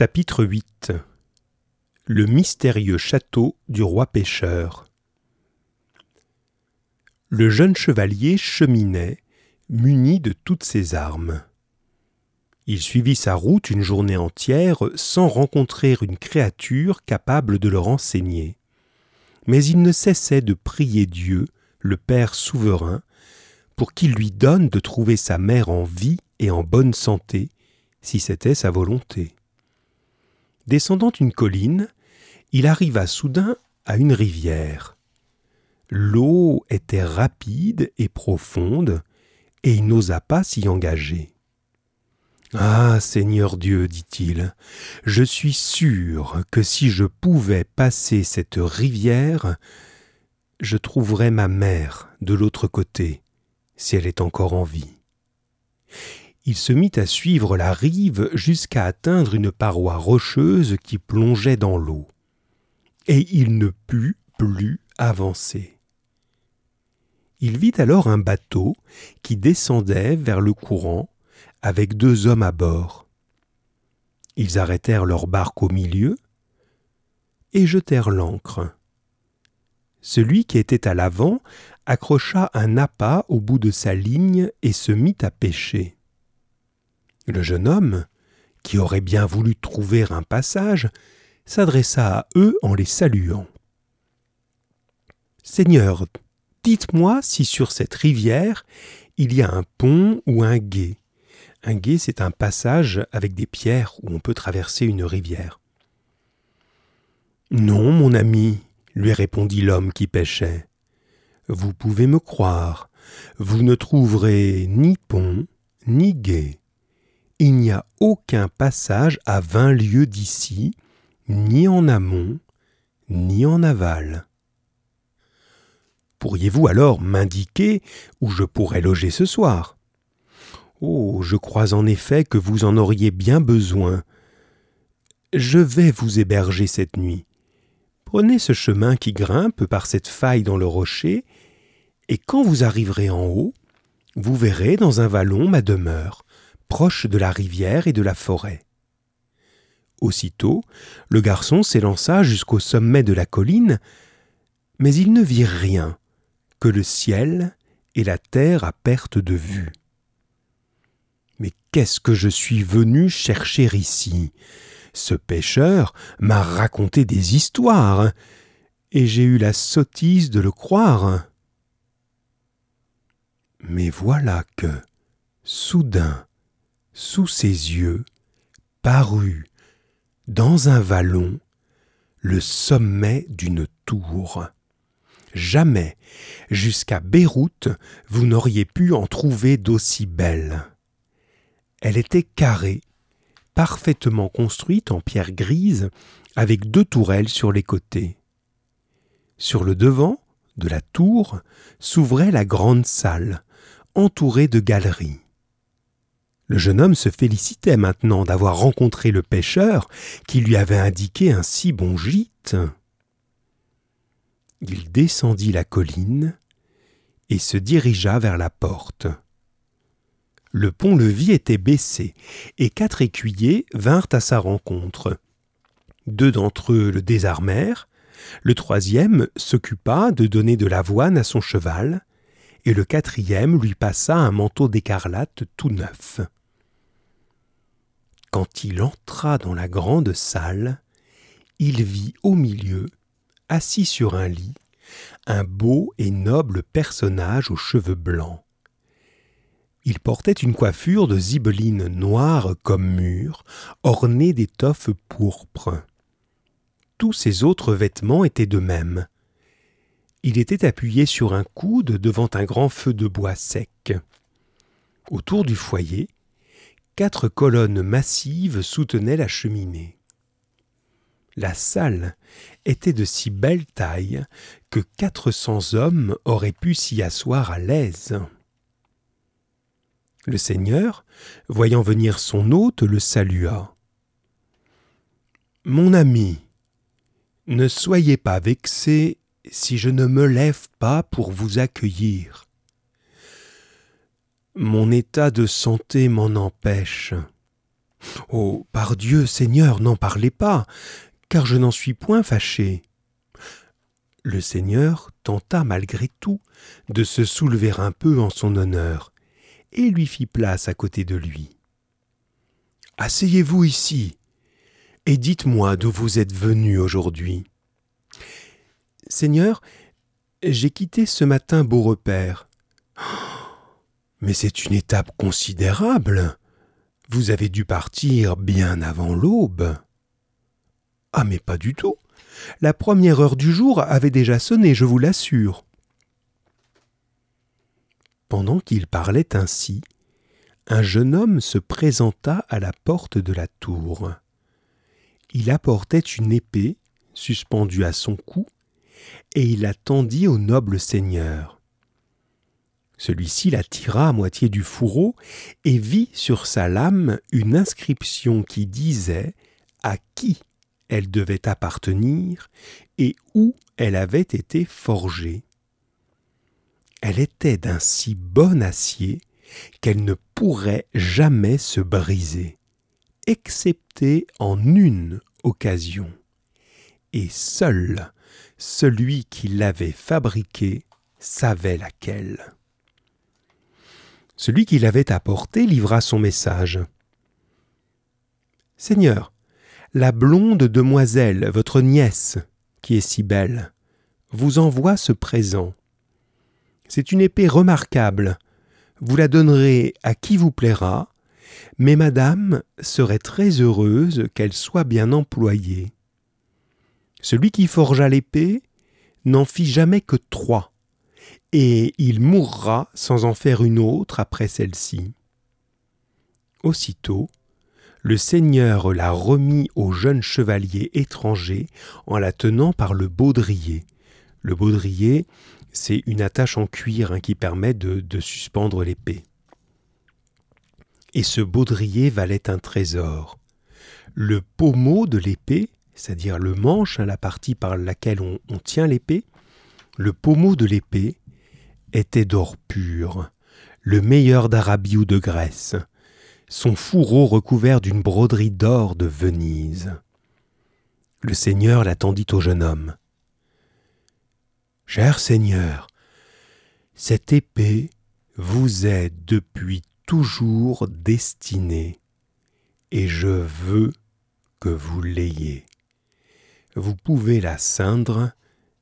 Chapitre 8 Le mystérieux château du roi pêcheur Le jeune chevalier cheminait, muni de toutes ses armes. Il suivit sa route une journée entière sans rencontrer une créature capable de le renseigner. Mais il ne cessait de prier Dieu, le Père souverain, pour qu'il lui donne de trouver sa mère en vie et en bonne santé, si c'était sa volonté. Descendant une colline, il arriva soudain à une rivière. L'eau était rapide et profonde, et il n'osa pas s'y engager. Ah. Seigneur Dieu, dit-il, je suis sûr que si je pouvais passer cette rivière, je trouverais ma mère de l'autre côté, si elle est encore en vie il se mit à suivre la rive jusqu'à atteindre une paroi rocheuse qui plongeait dans l'eau. Et il ne put plus avancer. Il vit alors un bateau qui descendait vers le courant avec deux hommes à bord. Ils arrêtèrent leur barque au milieu et jetèrent l'ancre. Celui qui était à l'avant accrocha un appât au bout de sa ligne et se mit à pêcher. Le jeune homme, qui aurait bien voulu trouver un passage, s'adressa à eux en les saluant. Seigneur, dites-moi si sur cette rivière il y a un pont ou un gué. Un gué, c'est un passage avec des pierres où on peut traverser une rivière. Non, mon ami, lui répondit l'homme qui pêchait. Vous pouvez me croire, vous ne trouverez ni pont ni gué il n'y a aucun passage à vingt lieues d'ici, ni en amont, ni en aval. Pourriez-vous alors m'indiquer où je pourrais loger ce soir? Oh, je crois en effet que vous en auriez bien besoin. Je vais vous héberger cette nuit. Prenez ce chemin qui grimpe par cette faille dans le rocher, et quand vous arriverez en haut, vous verrez dans un vallon ma demeure proche de la rivière et de la forêt. Aussitôt, le garçon s'élança jusqu'au sommet de la colline, mais il ne vit rien que le ciel et la terre à perte de vue. Mais qu'est-ce que je suis venu chercher ici? Ce pêcheur m'a raconté des histoires, et j'ai eu la sottise de le croire. Mais voilà que, soudain, sous ses yeux, parut, dans un vallon, le sommet d'une tour. Jamais, jusqu'à Beyrouth, vous n'auriez pu en trouver d'aussi belle. Elle était carrée, parfaitement construite en pierre grise, avec deux tourelles sur les côtés. Sur le devant de la tour s'ouvrait la grande salle, entourée de galeries. Le jeune homme se félicitait maintenant d'avoir rencontré le pêcheur qui lui avait indiqué un si bon gîte. Il descendit la colline et se dirigea vers la porte. Le pont-levis était baissé, et quatre écuyers vinrent à sa rencontre. Deux d'entre eux le désarmèrent, le troisième s'occupa de donner de l'avoine à son cheval, et le quatrième lui passa un manteau d'écarlate tout neuf. Quand il entra dans la grande salle, il vit au milieu, assis sur un lit, un beau et noble personnage aux cheveux blancs. Il portait une coiffure de zibeline noire comme mûre, ornée d'étoffes pourpres. Tous ses autres vêtements étaient de même. Il était appuyé sur un coude devant un grand feu de bois sec. Autour du foyer, quatre colonnes massives soutenaient la cheminée. La salle était de si belle taille que quatre cents hommes auraient pu s'y asseoir à l'aise. Le seigneur, voyant venir son hôte, le salua. Mon ami, ne soyez pas vexé si je ne me lève pas pour vous accueillir. Mon état de santé m'en empêche. Oh. Pardieu, Seigneur, n'en parlez pas, car je n'en suis point fâché. Le Seigneur tenta malgré tout de se soulever un peu en son honneur, et lui fit place à côté de lui. Asseyez-vous ici, et dites-moi d'où vous êtes venu aujourd'hui. Seigneur, j'ai quitté ce matin Beaurepaire. Mais c'est une étape considérable. Vous avez dû partir bien avant l'aube. Ah, mais pas du tout. La première heure du jour avait déjà sonné, je vous l'assure. Pendant qu'il parlait ainsi, un jeune homme se présenta à la porte de la tour. Il apportait une épée suspendue à son cou, et il la tendit au noble seigneur. Celui-ci la tira à moitié du fourreau et vit sur sa lame une inscription qui disait à qui elle devait appartenir et où elle avait été forgée. Elle était d'un si bon acier qu'elle ne pourrait jamais se briser, excepté en une occasion. Et seul celui qui l'avait fabriquée savait laquelle. Celui qui l'avait apportée livra son message. Seigneur, la blonde demoiselle, votre nièce, qui est si belle, vous envoie ce présent. C'est une épée remarquable, vous la donnerez à qui vous plaira, mais madame serait très heureuse qu'elle soit bien employée. Celui qui forgea l'épée n'en fit jamais que trois, et il mourra sans en faire une autre après celle-ci. Aussitôt, le seigneur la remit au jeune chevalier étranger en la tenant par le baudrier. Le baudrier, c'est une attache en cuir hein, qui permet de, suspendre l'épée. Et ce baudrier valait un trésor. Le pommeau de l'épée, c'est-à-dire le manche, hein, la partie par laquelle on tient l'épée, le pommeau de l'épée était d'or pur, le meilleur d'Arabie ou de Grèce, son fourreau recouvert d'une broderie d'or de Venise. Le Seigneur l'attendit au jeune homme. Cher Seigneur, cette épée vous est depuis toujours destinée, et je veux que vous l'ayez. Vous pouvez la ceindre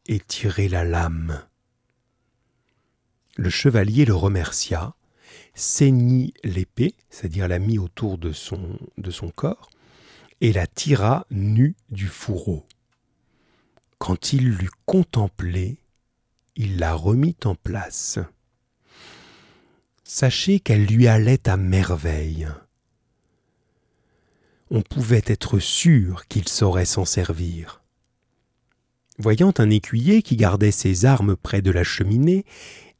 et tirer la lame. Le chevalier le remercia, ceignit l'épée, c'est-à-dire la mit autour de son, de son corps, et la tira nue du fourreau. Quand il l'eut contemplée, il la remit en place. Sachez qu'elle lui allait à merveille. On pouvait être sûr qu'il saurait s'en servir. Voyant un écuyer qui gardait ses armes près de la cheminée,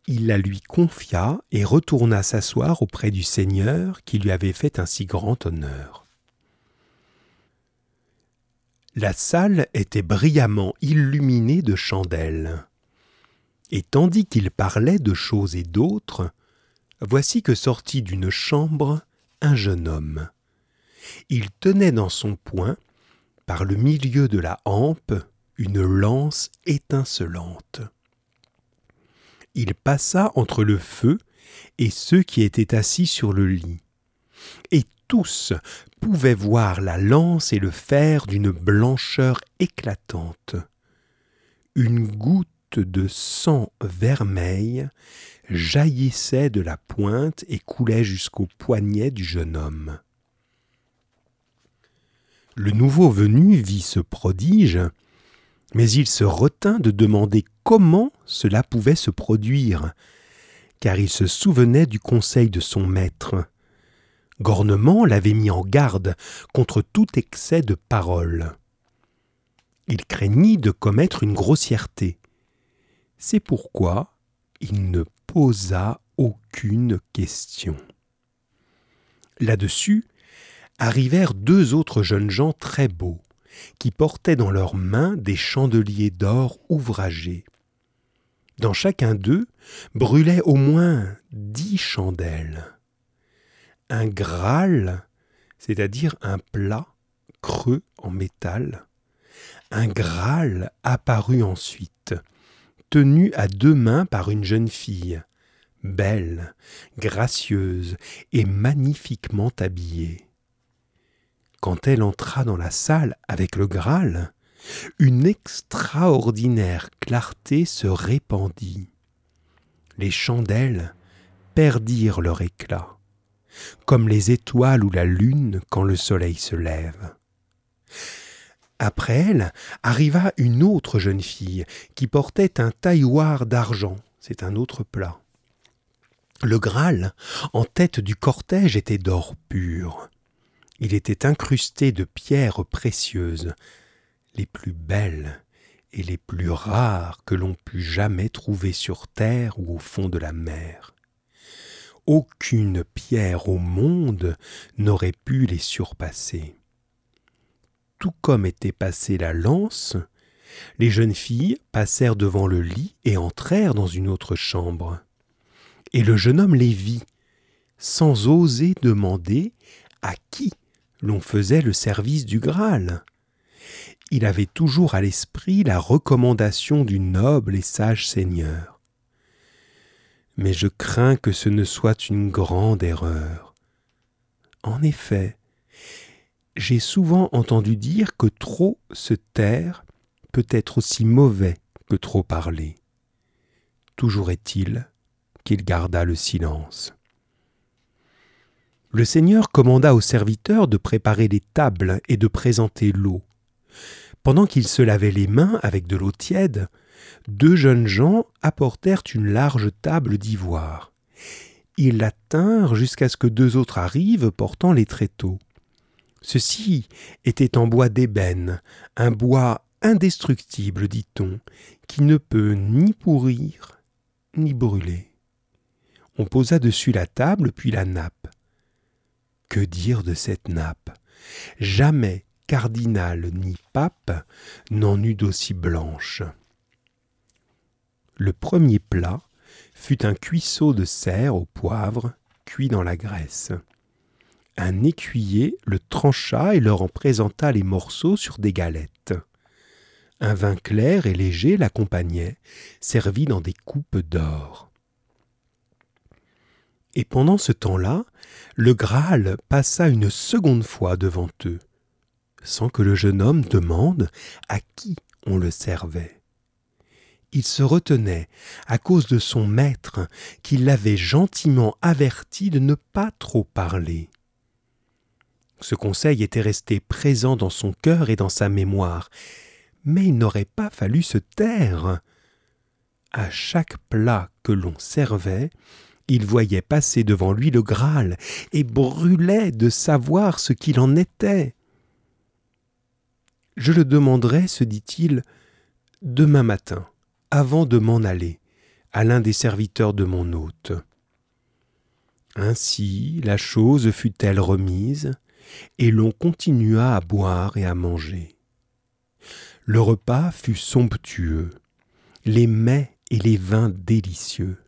il la lui confia et retourna s'asseoir auprès du Seigneur qui lui avait fait un si grand honneur. La salle était brillamment illuminée de chandelles et tandis qu'il parlait de choses et d'autres, voici que sortit d'une chambre un jeune homme. Il tenait dans son poing, par le milieu de la hampe, une lance étincelante. Il passa entre le feu et ceux qui étaient assis sur le lit, et tous pouvaient voir la lance et le fer d'une blancheur éclatante. Une goutte de sang vermeil jaillissait de la pointe et coulait jusqu'au poignet du jeune homme. Le nouveau venu vit ce prodige, mais il se retint de demander comment cela pouvait se produire, car il se souvenait du conseil de son maître. Gornement l'avait mis en garde contre tout excès de parole. Il craignit de commettre une grossièreté. C'est pourquoi il ne posa aucune question. Là-dessus arrivèrent deux autres jeunes gens très beaux, qui portaient dans leurs mains des chandeliers d'or ouvragés. Dans chacun d'eux brûlaient au moins dix chandelles. Un Graal c'est-à-dire un plat creux en métal. Un Graal apparut ensuite, tenu à deux mains par une jeune fille, belle, gracieuse et magnifiquement habillée. Quand elle entra dans la salle avec le Graal, une extraordinaire clarté se répandit. Les chandelles perdirent leur éclat, comme les étoiles ou la lune quand le soleil se lève. Après elle arriva une autre jeune fille qui portait un tailloir d'argent, c'est un autre plat. Le Graal, en tête du cortège, était d'or pur. Il était incrusté de pierres précieuses, les plus belles et les plus rares que l'on put jamais trouver sur terre ou au fond de la mer. Aucune pierre au monde n'aurait pu les surpasser. Tout comme était passée la lance, les jeunes filles passèrent devant le lit et entrèrent dans une autre chambre. Et le jeune homme les vit, sans oser demander à qui l'on faisait le service du Graal. Il avait toujours à l'esprit la recommandation du noble et sage Seigneur. Mais je crains que ce ne soit une grande erreur. En effet, j'ai souvent entendu dire que trop se taire peut être aussi mauvais que trop parler. Toujours est-il qu'il garda le silence. Le Seigneur commanda aux serviteurs de préparer les tables et de présenter l'eau. Pendant qu'ils se lavaient les mains avec de l'eau tiède, deux jeunes gens apportèrent une large table d'ivoire. Ils la tinrent jusqu'à ce que deux autres arrivent portant les tréteaux. Ceci était en bois d'ébène, un bois indestructible, dit-on, qui ne peut ni pourrir ni brûler. On posa dessus la table puis la nappe. Que dire de cette nappe? Jamais cardinal ni pape n'en eut d'aussi blanche. Le premier plat fut un cuisseau de cerf au poivre cuit dans la graisse un écuyer le trancha et leur en présenta les morceaux sur des galettes. Un vin clair et léger l'accompagnait, servi dans des coupes d'or. Et pendant ce temps-là, le Graal passa une seconde fois devant eux, sans que le jeune homme demande à qui on le servait. Il se retenait à cause de son maître qui l'avait gentiment averti de ne pas trop parler. Ce conseil était resté présent dans son cœur et dans sa mémoire, mais il n'aurait pas fallu se taire. À chaque plat que l'on servait, il voyait passer devant lui le Graal et brûlait de savoir ce qu'il en était. Je le demanderai, se dit-il, demain matin, avant de m'en aller, à l'un des serviteurs de mon hôte. Ainsi la chose fut-elle remise, et l'on continua à boire et à manger. Le repas fut somptueux, les mets et les vins délicieux.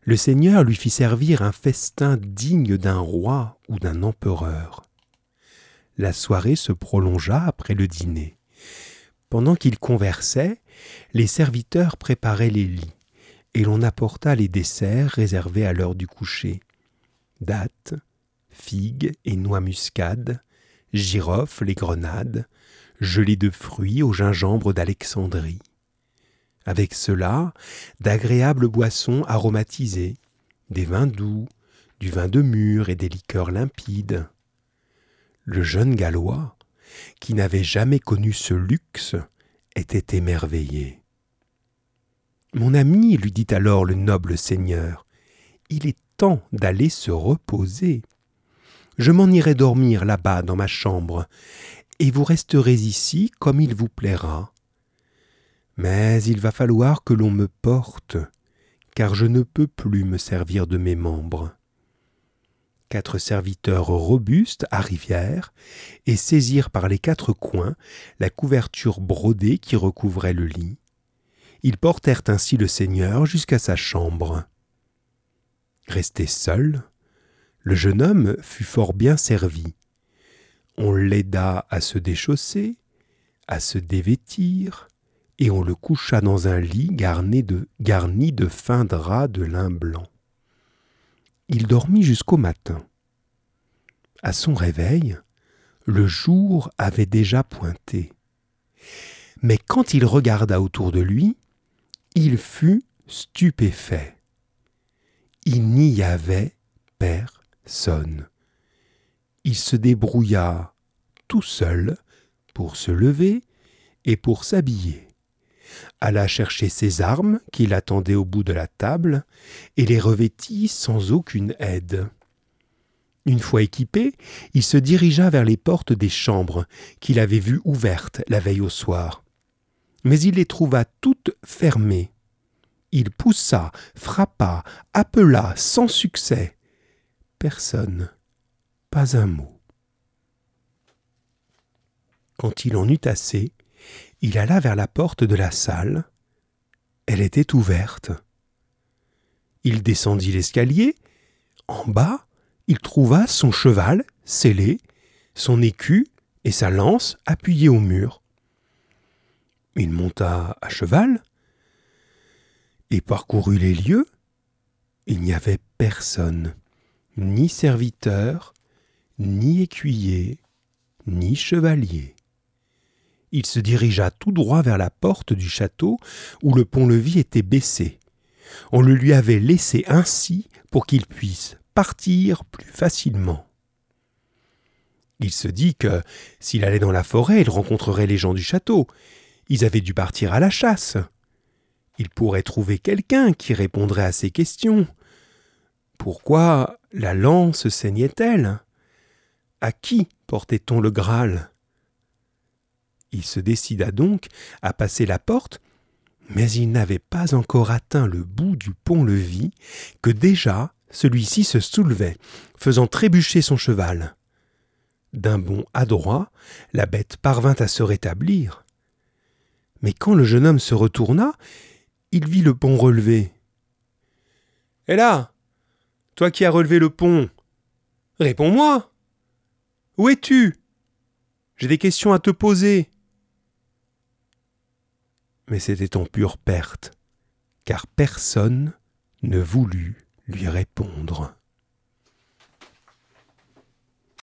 Le Seigneur lui fit servir un festin digne d'un roi ou d'un empereur. La soirée se prolongea après le dîner. Pendant qu'ils conversaient, les serviteurs préparaient les lits, et l'on apporta les desserts réservés à l'heure du coucher. Dattes, figues et noix muscade, girofles et grenades, gelées de fruits au gingembre d'Alexandrie. Avec cela, d'agréables boissons aromatisées, des vins doux, du vin de mûre et des liqueurs limpides. Le jeune Gallois, qui n'avait jamais connu ce luxe, était émerveillé. Mon ami, lui dit alors le noble seigneur, il est temps d'aller se reposer je m'en irai dormir là-bas dans ma chambre, et vous resterez ici comme il vous plaira. Mais il va falloir que l'on me porte, car je ne peux plus me servir de mes membres. Quatre serviteurs robustes arrivèrent et saisirent par les quatre coins la couverture brodée qui recouvrait le lit. Ils portèrent ainsi le Seigneur jusqu'à sa chambre. Resté seul, Le jeune homme fut fort bien servi. On l'aida à se déchausser, à se dévêtir, et on le coucha dans un lit garni de, garni de fins draps de lin blanc. Il dormit jusqu'au matin. À son réveil, le jour avait déjà pointé. Mais quand il regarda autour de lui, il fut stupéfait. Il n'y avait personne. Il se débrouilla tout seul pour se lever et pour s'habiller alla chercher ses armes qu'il attendait au bout de la table et les revêtit sans aucune aide. Une fois équipé, il se dirigea vers les portes des chambres qu'il avait vues ouvertes la veille au soir. Mais il les trouva toutes fermées. Il poussa, frappa, appela sans succès. Personne, pas un mot. Quand il en eut assez, il alla vers la porte de la salle. Elle était ouverte. Il descendit l'escalier. En bas, il trouva son cheval scellé, son écu et sa lance appuyés au mur. Il monta à cheval et parcourut les lieux. Il n'y avait personne, ni serviteur, ni écuyer, ni chevalier il se dirigea tout droit vers la porte du château où le pont-levis était baissé. On le lui avait laissé ainsi pour qu'il puisse partir plus facilement. Il se dit que, s'il allait dans la forêt, il rencontrerait les gens du château. Ils avaient dû partir à la chasse. Il pourrait trouver quelqu'un qui répondrait à ses questions. Pourquoi la lance saignait-elle? À qui portait-on le Graal? Il se décida donc à passer la porte, mais il n'avait pas encore atteint le bout du pont-levis que déjà celui-ci se soulevait, faisant trébucher son cheval. D'un bond adroit, la bête parvint à se rétablir. Mais quand le jeune homme se retourna, il vit le pont relevé. Hé là Toi qui as relevé le pont Réponds-moi Où es-tu? J'ai des questions à te poser mais c'était en pure perte, car personne ne voulut lui répondre.